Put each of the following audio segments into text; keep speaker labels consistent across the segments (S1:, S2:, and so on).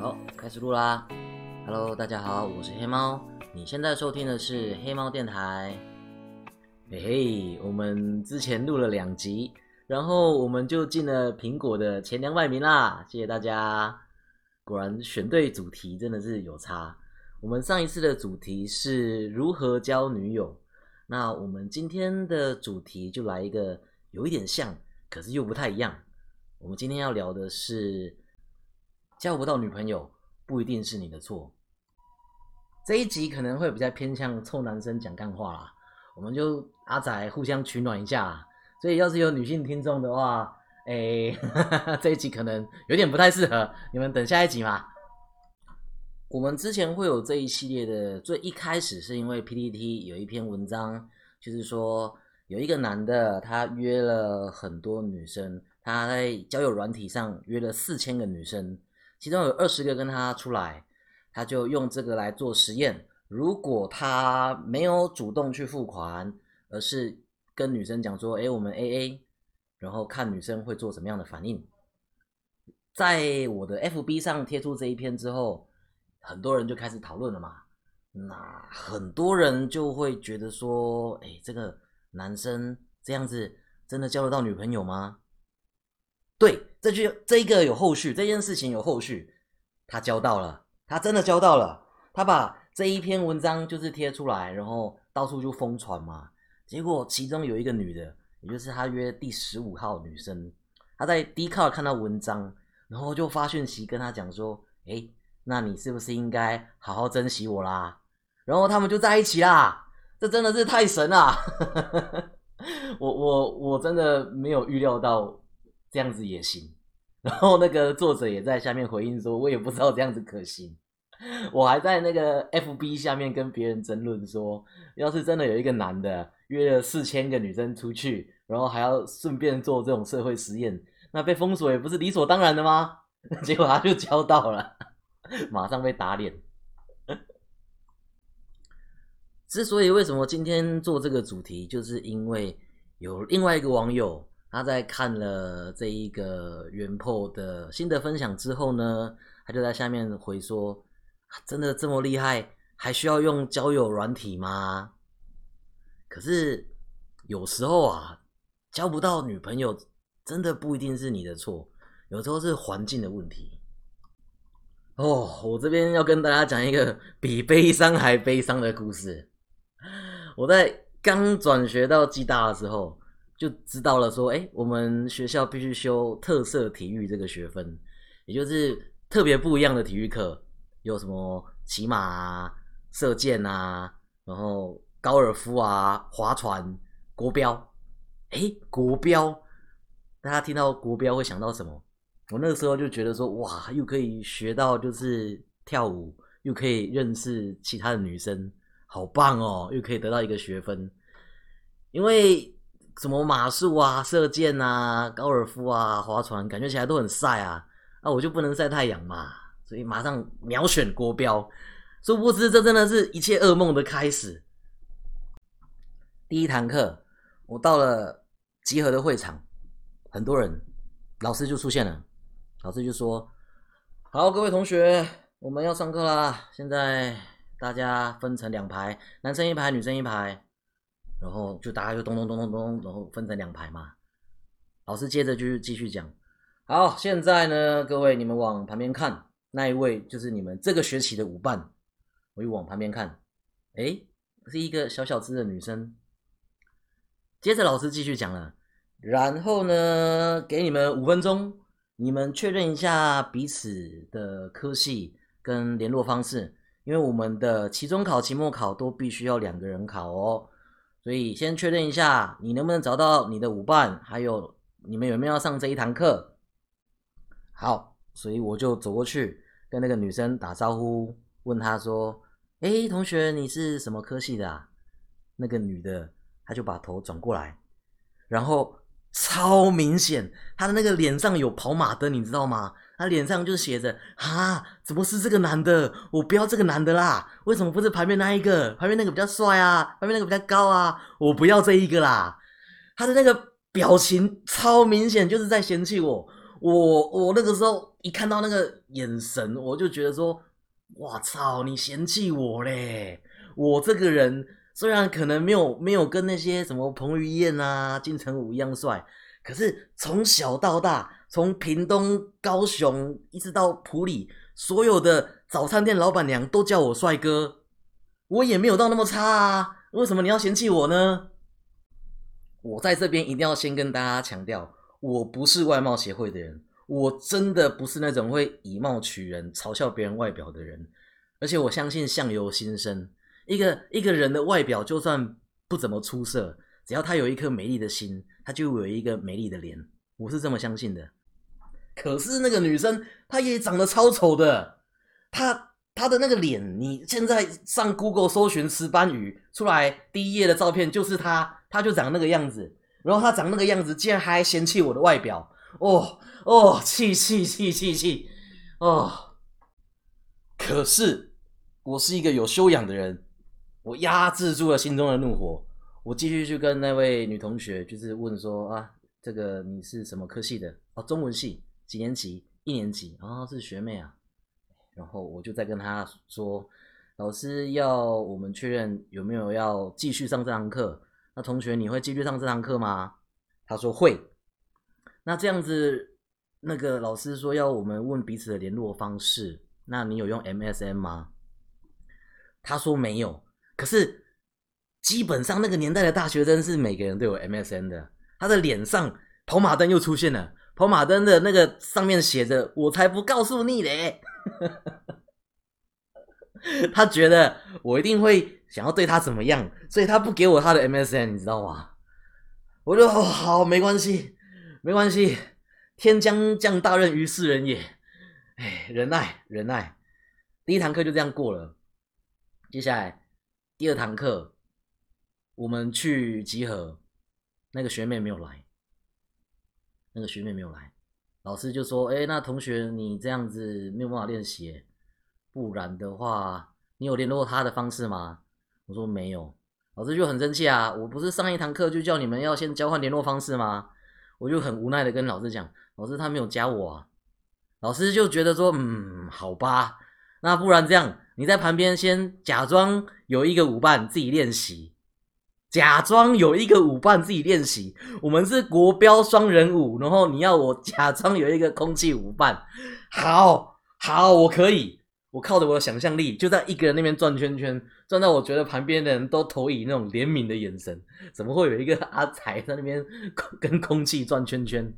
S1: 好，开始录啦！Hello，大家好，我是黑猫。你现在收听的是黑猫电台。嘿嘿，我们之前录了两集，然后我们就进了苹果的前两百名啦！谢谢大家。果然选对主题真的是有差。我们上一次的主题是如何交女友，那我们今天的主题就来一个有一点像，可是又不太一样。我们今天要聊的是。交不到女朋友不一定是你的错。这一集可能会比较偏向臭男生讲干话啦，我们就阿仔互相取暖一下。所以要是有女性听众的话，哎，这一集可能有点不太适合，你们等下一集嘛。我们之前会有这一系列的，最一开始是因为 PPT 有一篇文章，就是说有一个男的他约了很多女生，他在交友软体上约了四千个女生。其中有二十个跟他出来，他就用这个来做实验。如果他没有主动去付款，而是跟女生讲说：“哎，我们 A A”，然后看女生会做什么样的反应。在我的 F B 上贴出这一篇之后，很多人就开始讨论了嘛。那很多人就会觉得说：“哎，这个男生这样子真的交得到女朋友吗？”对。这句这一个有后续，这件事情有后续，他交到了，他真的交到了，他把这一篇文章就是贴出来，然后到处就疯传嘛。结果其中有一个女的，也就是他约第十五号女生，她在 d c a 看到文章，然后就发讯息跟他讲说：“哎，那你是不是应该好好珍惜我啦？”然后他们就在一起啦。这真的是太神 了！我我我真的没有预料到。这样子也行，然后那个作者也在下面回应说：“我也不知道这样子可行。”我还在那个 FB 下面跟别人争论说：“要是真的有一个男的约了四千个女生出去，然后还要顺便做这种社会实验，那被封锁也不是理所当然的吗？” 结果他就交到了，马上被打脸。之所以为什么今天做这个主题，就是因为有另外一个网友。他在看了这一个原破的新的分享之后呢，他就在下面回说：“真的这么厉害，还需要用交友软体吗？”可是有时候啊，交不到女朋友，真的不一定是你的错，有时候是环境的问题。哦，我这边要跟大家讲一个比悲伤还悲伤的故事。我在刚转学到暨大的时候。就知道了，说，哎，我们学校必须修特色体育这个学分，也就是特别不一样的体育课，有什么骑马、射箭啊，然后高尔夫啊、划船、国标。哎，国标，大家听到国标会想到什么？我那个时候就觉得说，哇，又可以学到就是跳舞，又可以认识其他的女生，好棒哦，又可以得到一个学分，因为。什么马术啊、射箭啊、高尔夫啊、划船，感觉起来都很晒啊！啊，我就不能晒太阳嘛，所以马上秒选国标。殊不知，这真的是一切噩梦的开始。第一堂课，我到了集合的会场，很多人，老师就出现了。老师就说：“好，各位同学，我们要上课啦！现在大家分成两排，男生一排，女生一排。”然后就大家就咚咚咚咚咚，然后分成两排嘛。老师接着就继续讲。好，现在呢，各位你们往旁边看，那一位就是你们这个学期的舞伴。我又往旁边看，哎，是一个小小只的女生。接着老师继续讲了，然后呢，给你们五分钟，你们确认一下彼此的科系跟联络方式，因为我们的期中考、期末考都必须要两个人考哦。所以先确认一下，你能不能找到你的舞伴，还有你们有没有要上这一堂课？好，所以我就走过去跟那个女生打招呼，问她说：“哎，同学，你是什么科系的啊？”那个女的，她就把头转过来，然后超明显，他的那个脸上有跑马灯，你知道吗？他脸上就写着啊，怎么是这个男的？我不要这个男的啦！为什么不是旁边那一个？旁边那个比较帅啊，旁边那个比较高啊！我不要这一个啦！他的那个表情超明显，就是在嫌弃我。我我那个时候一看到那个眼神，我就觉得说，我操，你嫌弃我嘞！我这个人虽然可能没有没有跟那些什么彭于晏啊、金城武一样帅，可是从小到大，从屏东、高雄一直到普里，所有的早餐店老板娘都叫我帅哥，我也没有到那么差啊！为什么你要嫌弃我呢？我在这边一定要先跟大家强调，我不是外貌协会的人，我真的不是那种会以貌取人、嘲笑别人外表的人，而且我相信相由心生。一个一个人的外表就算不怎么出色，只要他有一颗美丽的心，他就有一个美丽的脸。我是这么相信的。可是那个女生，她也长得超丑的。她她的那个脸，你现在上 Google 搜寻石斑鱼出来，第一页的照片就是她，她就长那个样子。然后她长那个样子，竟然还嫌弃我的外表。哦哦，气气气气气！哦，可是我是一个有修养的人。我压制住了心中的怒火，我继续去跟那位女同学，就是问说啊，这个你是什么科系的？哦，中文系，几年级？一年级？哦，是学妹啊。然后我就再跟她说，老师要我们确认有没有要继续上这堂课。那同学，你会继续上这堂课吗？她说会。那这样子，那个老师说要我们问彼此的联络方式，那你有用 MSN 吗？他说没有。可是，基本上那个年代的大学生是每个人都有 MSN 的。他的脸上跑马灯又出现了，跑马灯的那个上面写着“我才不告诉你嘞”。他觉得我一定会想要对他怎么样，所以他不给我他的 MSN，你知道吗？我就好，没关系，没关系，天将降大任于斯人也。哎，忍耐，忍耐。第一堂课就这样过了，接下来。第二堂课，我们去集合，那个学妹没有来，那个学妹没有来，老师就说：“哎，那同学你这样子没有办法练习，不然的话，你有联络他的方式吗？”我说没有，老师就很生气啊！我不是上一堂课就叫你们要先交换联络方式吗？我就很无奈的跟老师讲：“老师他没有加我啊。”老师就觉得说：“嗯，好吧。”那不然这样，你在旁边先假装有一个舞伴自己练习，假装有一个舞伴自己练习。我们是国标双人舞，然后你要我 假装有一个空气舞伴，好好，我可以，我靠着我的想象力，就在一个人那边转圈圈，转到我觉得旁边的人都投以那种怜悯的眼神。怎么会有一个阿才在那边跟空气转圈圈？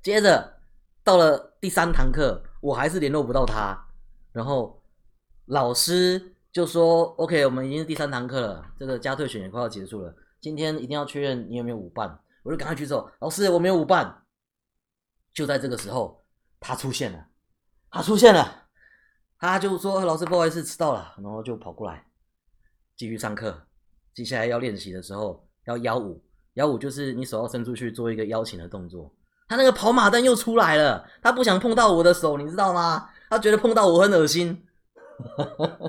S1: 接着到了第三堂课。我还是联络不到他，然后老师就说：“OK，我们已经是第三堂课了，这个加退选也快要结束了，今天一定要确认你有没有舞伴。”我就赶快举手：“老师，我没有舞伴。”就在这个时候，他出现了，他出现了，他就说：“老师，不好意思，迟到了。”然后就跑过来继续上课。接下来要练习的时候要邀舞，邀舞就是你手要伸出去做一个邀请的动作。他那个跑马灯又出来了，他不想碰到我的手，你知道吗？他觉得碰到我很恶心。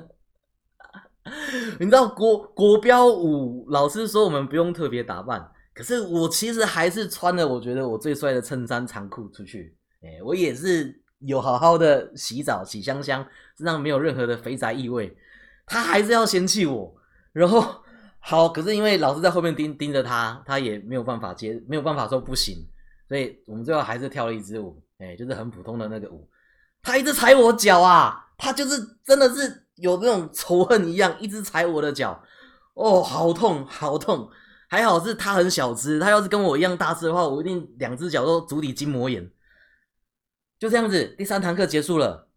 S1: 你知道国国标舞老师说我们不用特别打扮，可是我其实还是穿了我觉得我最帅的衬衫长裤出去。哎，我也是有好好的洗澡洗香香，身上没有任何的肥宅异味。他还是要嫌弃我，然后好，可是因为老师在后面盯盯着他，他也没有办法接，没有办法说不行。所以我们最后还是跳了一支舞，哎，就是很普通的那个舞。他一直踩我脚啊，他就是真的是有那种仇恨一样，一直踩我的脚。哦，好痛，好痛！还好是他很小只，他要是跟我一样大只的话，我一定两只脚都足底筋膜炎。就这样子，第三堂课结束了。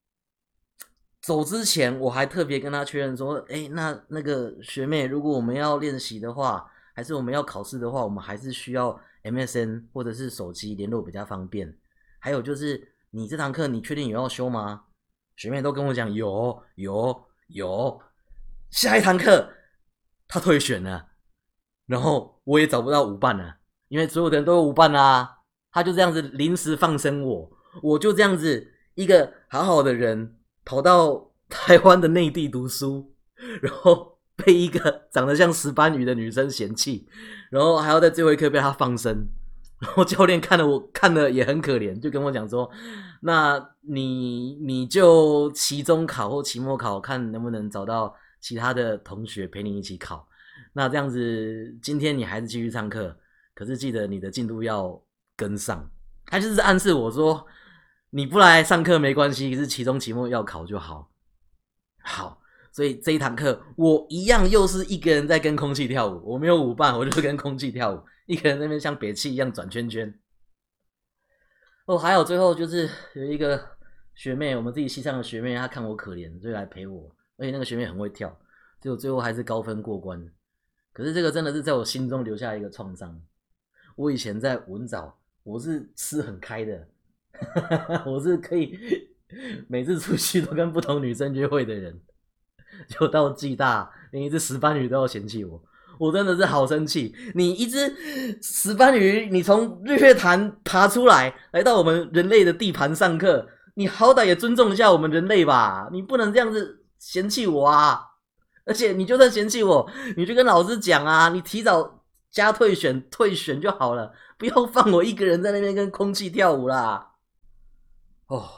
S1: 走之前，我还特别跟他确认说：“哎，那那个学妹，如果我们要练习的话，还是我们要考试的话，我们还是需要。” MSN 或者是手机联络比较方便，还有就是你这堂课你确定有要修吗？学妹都跟我讲有有有，下一堂课他退选了，然后我也找不到舞伴了，因为所有的人都有舞伴啦，他就这样子临时放生我，我就这样子一个好好的人跑到台湾的内地读书，然后。被一个长得像石斑鱼的女生嫌弃，然后还要在最后一刻被她放生，然后教练看了我看了也很可怜，就跟我讲说：“那你你就期中考或期末考，看能不能找到其他的同学陪你一起考。那这样子，今天你还是继续上课，可是记得你的进度要跟上。”他就是暗示我说：“你不来上课没关系，可是期中、期末要考就好。”好，所以这一堂课我一样又是一个人在跟空气跳舞，我没有舞伴，我就跟空气跳舞。一个人那边像憋气一样转圈圈。哦，还有最后就是有一个学妹，我们自己系上的学妹，她看我可怜，所以来陪我。而且那个学妹很会跳，结果最后还是高分过关。可是这个真的是在我心中留下一个创伤。我以前在文藻，我是吃很开的，我是可以 每次出去都跟不同女生约会的人。就到暨大，连一只石斑鱼都要嫌弃我。我真的是好生气！你一只石斑鱼，你从日月潭爬出来，来到我们人类的地盘上课，你好歹也尊重一下我们人类吧！你不能这样子嫌弃我啊！而且你就算嫌弃我，你就跟老师讲啊，你提早加退选退选就好了，不要放我一个人在那边跟空气跳舞啦！哦，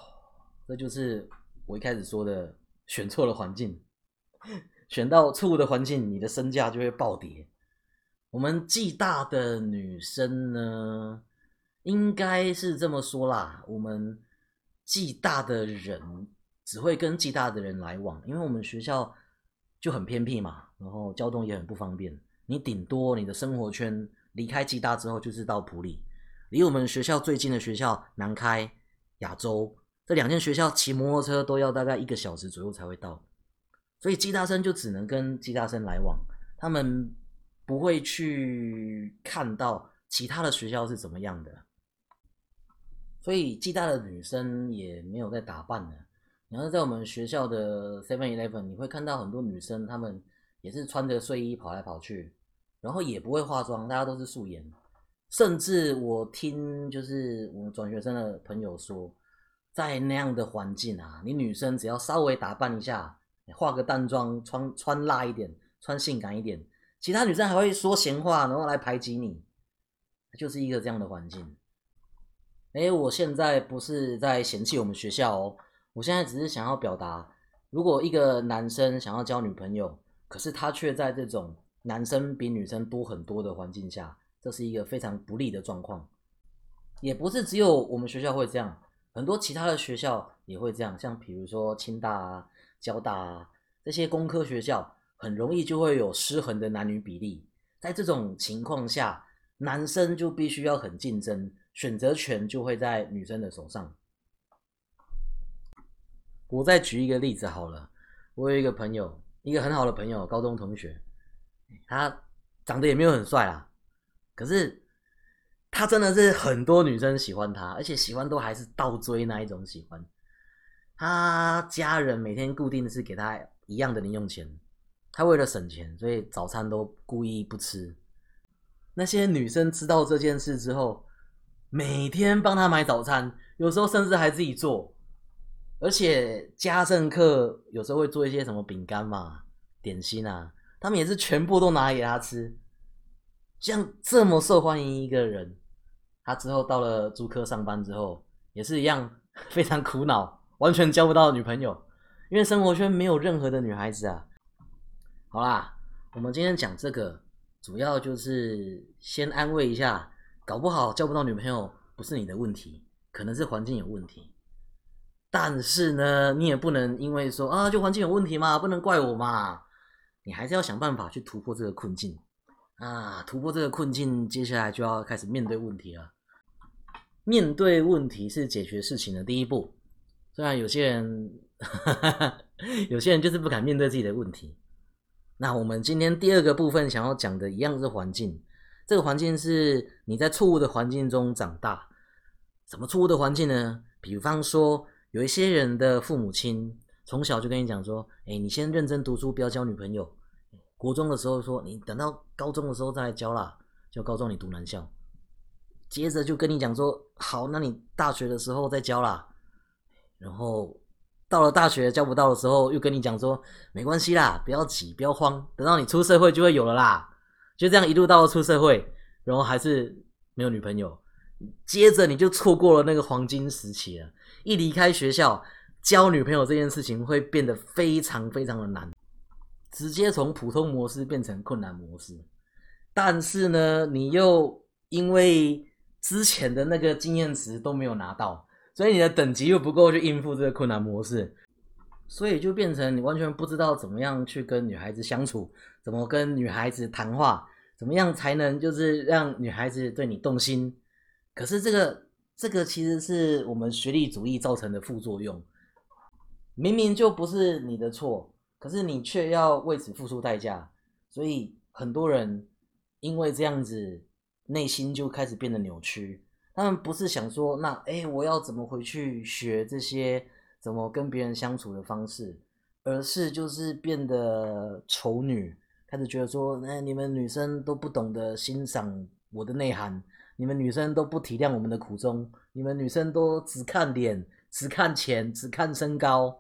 S1: 这就是我一开始说的，选错了环境。选到错误的环境，你的身价就会暴跌。我们暨大的女生呢，应该是这么说啦。我们暨大的人只会跟暨大的人来往，因为我们学校就很偏僻嘛，然后交通也很不方便。你顶多你的生活圈离开暨大之后，就是到普里，离我们学校最近的学校南开、亚洲这两间学校，骑摩托车都要大概一个小时左右才会到。所以，鸡大生就只能跟鸡大生来往，他们不会去看到其他的学校是怎么样的。所以，鸡大的女生也没有在打扮的。你要在我们学校的 Seven Eleven，你会看到很多女生，她们也是穿着睡衣跑来跑去，然后也不会化妆，大家都是素颜。甚至我听就是我们转学生的朋友说，在那样的环境啊，你女生只要稍微打扮一下。化个淡妆，穿穿辣一点，穿性感一点，其他女生还会说闲话，然后来排挤你，就是一个这样的环境。哎，我现在不是在嫌弃我们学校哦，我现在只是想要表达，如果一个男生想要交女朋友，可是他却在这种男生比女生多很多的环境下，这是一个非常不利的状况。也不是只有我们学校会这样，很多其他的学校也会这样，像比如说清大啊。交大啊这些工科学校很容易就会有失衡的男女比例，在这种情况下，男生就必须要很竞争，选择权就会在女生的手上。我再举一个例子好了，我有一个朋友，一个很好的朋友，高中同学，他长得也没有很帅啊，可是他真的是很多女生喜欢他，而且喜欢都还是倒追那一种喜欢。他家人每天固定是给他一样的零用钱，他为了省钱，所以早餐都故意不吃。那些女生知道这件事之后，每天帮他买早餐，有时候甚至还自己做，而且家政课有时候会做一些什么饼干嘛、点心啊，他们也是全部都拿给他吃。像这么受欢迎一个人，他之后到了租客上班之后，也是一样 非常苦恼。完全交不到女朋友，因为生活圈没有任何的女孩子啊。好啦，我们今天讲这个，主要就是先安慰一下，搞不好交不到女朋友不是你的问题，可能是环境有问题。但是呢，你也不能因为说啊，就环境有问题嘛，不能怪我嘛。你还是要想办法去突破这个困境啊！突破这个困境，接下来就要开始面对问题了。面对问题是解决事情的第一步。虽然有些人，有些人就是不敢面对自己的问题。那我们今天第二个部分想要讲的一样是环境。这个环境是你在错误的环境中长大。什么错误的环境呢？比方说，有一些人的父母亲从小就跟你讲说：“哎，你先认真读书，不要交女朋友。”国中的时候说：“你等到高中的时候再来交啦。”就高中你读男校。接着就跟你讲说：“好，那你大学的时候再交啦。”然后到了大学交不到的时候，又跟你讲说没关系啦，不要急，不要慌，等到你出社会就会有了啦。就这样一路到了出社会，然后还是没有女朋友，接着你就错过了那个黄金时期了。一离开学校，交女朋友这件事情会变得非常非常的难，直接从普通模式变成困难模式。但是呢，你又因为之前的那个经验值都没有拿到，所以你的等级又不够去应付这个困难模式，所以就变成你完全不知道怎么样去跟女孩子相处，怎么跟女孩子谈话。怎么样才能就是让女孩子对你动心？可是这个这个其实是我们学历主义造成的副作用。明明就不是你的错，可是你却要为此付出代价。所以很多人因为这样子，内心就开始变得扭曲。他们不是想说，那哎，我要怎么回去学这些怎么跟别人相处的方式，而是就是变得丑女。开始觉得说，哎，你们女生都不懂得欣赏我的内涵，你们女生都不体谅我们的苦衷，你们女生都只看脸、只看钱、只看身高。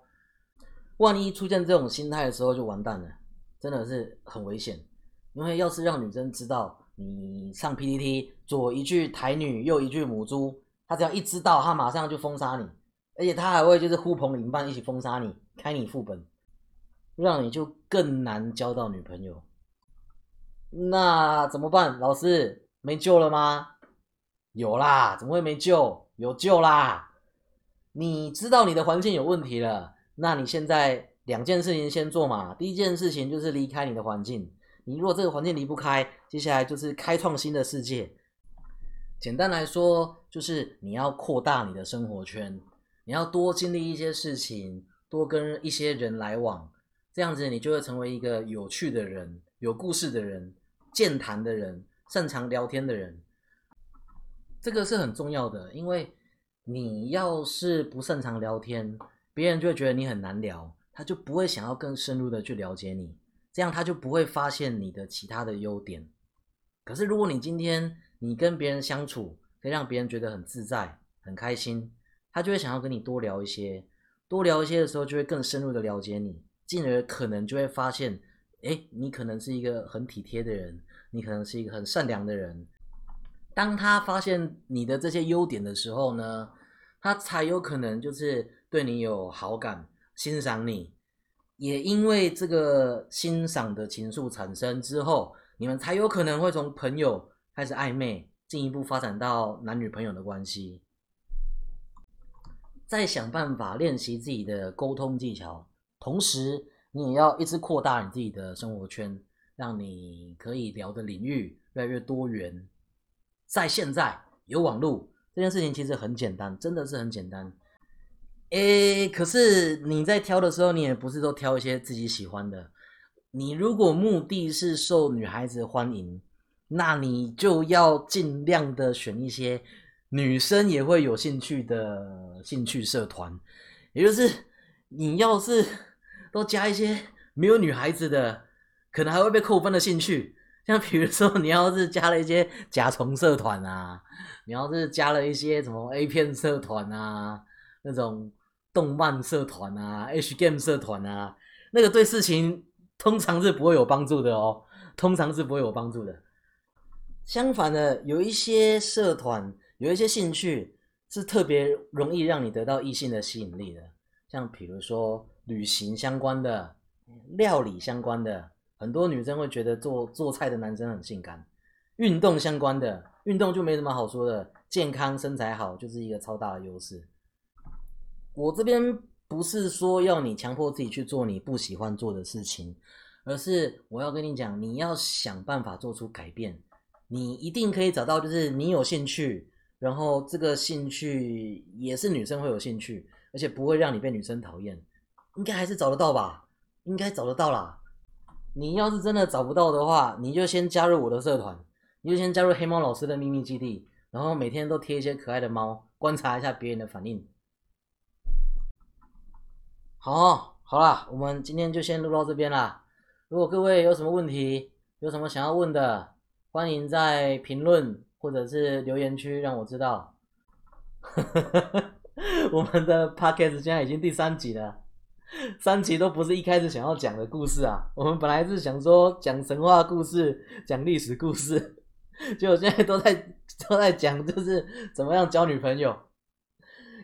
S1: 万一出现这种心态的时候，就完蛋了，真的是很危险。因为要是让女生知道你上 PPT 左一句台女，右一句母猪，他只要一知道，他马上就封杀你，而且他还会就是呼朋引伴一起封杀你，开你副本。让你就更难交到女朋友，那怎么办？老师没救了吗？有啦，怎么会没救？有救啦！你知道你的环境有问题了，那你现在两件事情先做嘛。第一件事情就是离开你的环境，你如果这个环境离不开，接下来就是开创新的世界。简单来说，就是你要扩大你的生活圈，你要多经历一些事情，多跟一些人来往。这样子，你就会成为一个有趣的人、有故事的人、健谈的人、擅长聊天的人。这个是很重要的，因为你要是不擅长聊天，别人就会觉得你很难聊，他就不会想要更深入的去了解你，这样他就不会发现你的其他的优点。可是，如果你今天你跟别人相处，可以让别人觉得很自在、很开心，他就会想要跟你多聊一些，多聊一些的时候，就会更深入的了解你。进而可能就会发现，哎，你可能是一个很体贴的人，你可能是一个很善良的人。当他发现你的这些优点的时候呢，他才有可能就是对你有好感，欣赏你。也因为这个欣赏的情愫产生之后，你们才有可能会从朋友开始暧昧，进一步发展到男女朋友的关系。再想办法练习自己的沟通技巧。同时，你也要一直扩大你自己的生活圈，让你可以聊的领域越来越多元。在现在有网络这件事情，其实很简单，真的是很简单。诶，可是你在挑的时候，你也不是都挑一些自己喜欢的。你如果目的是受女孩子欢迎，那你就要尽量的选一些女生也会有兴趣的兴趣社团，也就是你要是。都加一些没有女孩子的，可能还会被扣分的兴趣，像比如说你要是加了一些甲虫社团啊，你要是加了一些什么 A 片社团啊，那种动漫社团啊，H game 社团啊，那个对事情通常是不会有帮助的哦，通常是不会有帮助的。相反的，有一些社团，有一些兴趣是特别容易让你得到异性的吸引力的，像比如说。旅行相关的、料理相关的，很多女生会觉得做做菜的男生很性感。运动相关的，运动就没什么好说的，健康身材好就是一个超大的优势。我这边不是说要你强迫自己去做你不喜欢做的事情，而是我要跟你讲，你要想办法做出改变。你一定可以找到，就是你有兴趣，然后这个兴趣也是女生会有兴趣，而且不会让你被女生讨厌。应该还是找得到吧？应该找得到啦。你要是真的找不到的话，你就先加入我的社团，你就先加入黑猫老师的秘密基地，然后每天都贴一些可爱的猫，观察一下别人的反应。好，好啦，我们今天就先录到这边啦。如果各位有什么问题，有什么想要问的，欢迎在评论或者是留言区让我知道。我们的 podcast 现在已经第三集了。三集都不是一开始想要讲的故事啊！我们本来是想说讲神话故事、讲历史故事，结果现在都在都在讲，就是怎么样交女朋友。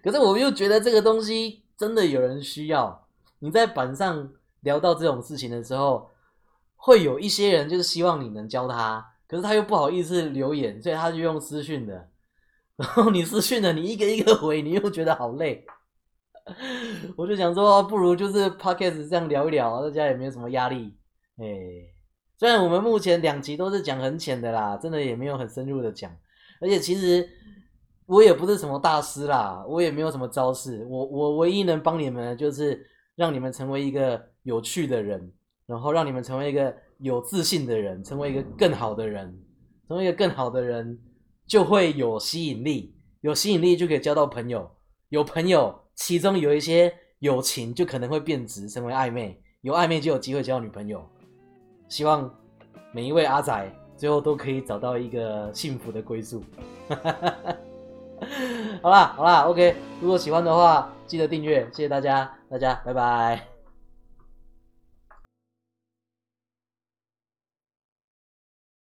S1: 可是我又觉得这个东西真的有人需要。你在板上聊到这种事情的时候，会有一些人就是希望你能教他，可是他又不好意思留言，所以他就用私讯的。然后你私讯的，你一个一个回，你又觉得好累。我就想说，不如就是 podcast 这样聊一聊，大家也没有什么压力。哎，虽然我们目前两集都是讲很浅的啦，真的也没有很深入的讲。而且其实我也不是什么大师啦，我也没有什么招式。我我唯一能帮你们的就是让你们成为一个有趣的人，然后让你们成为一个有自信的人，成为一个更好的人。成为一个更好的人，就会有吸引力，有吸引力就可以交到朋友，有朋友。其中有一些友情就可能会变质，成为暧昧；有暧昧就有机会交女朋友。希望每一位阿仔最后都可以找到一个幸福的归宿。好啦好啦，OK，如果喜欢的话记得订阅，谢谢大家，大家拜拜。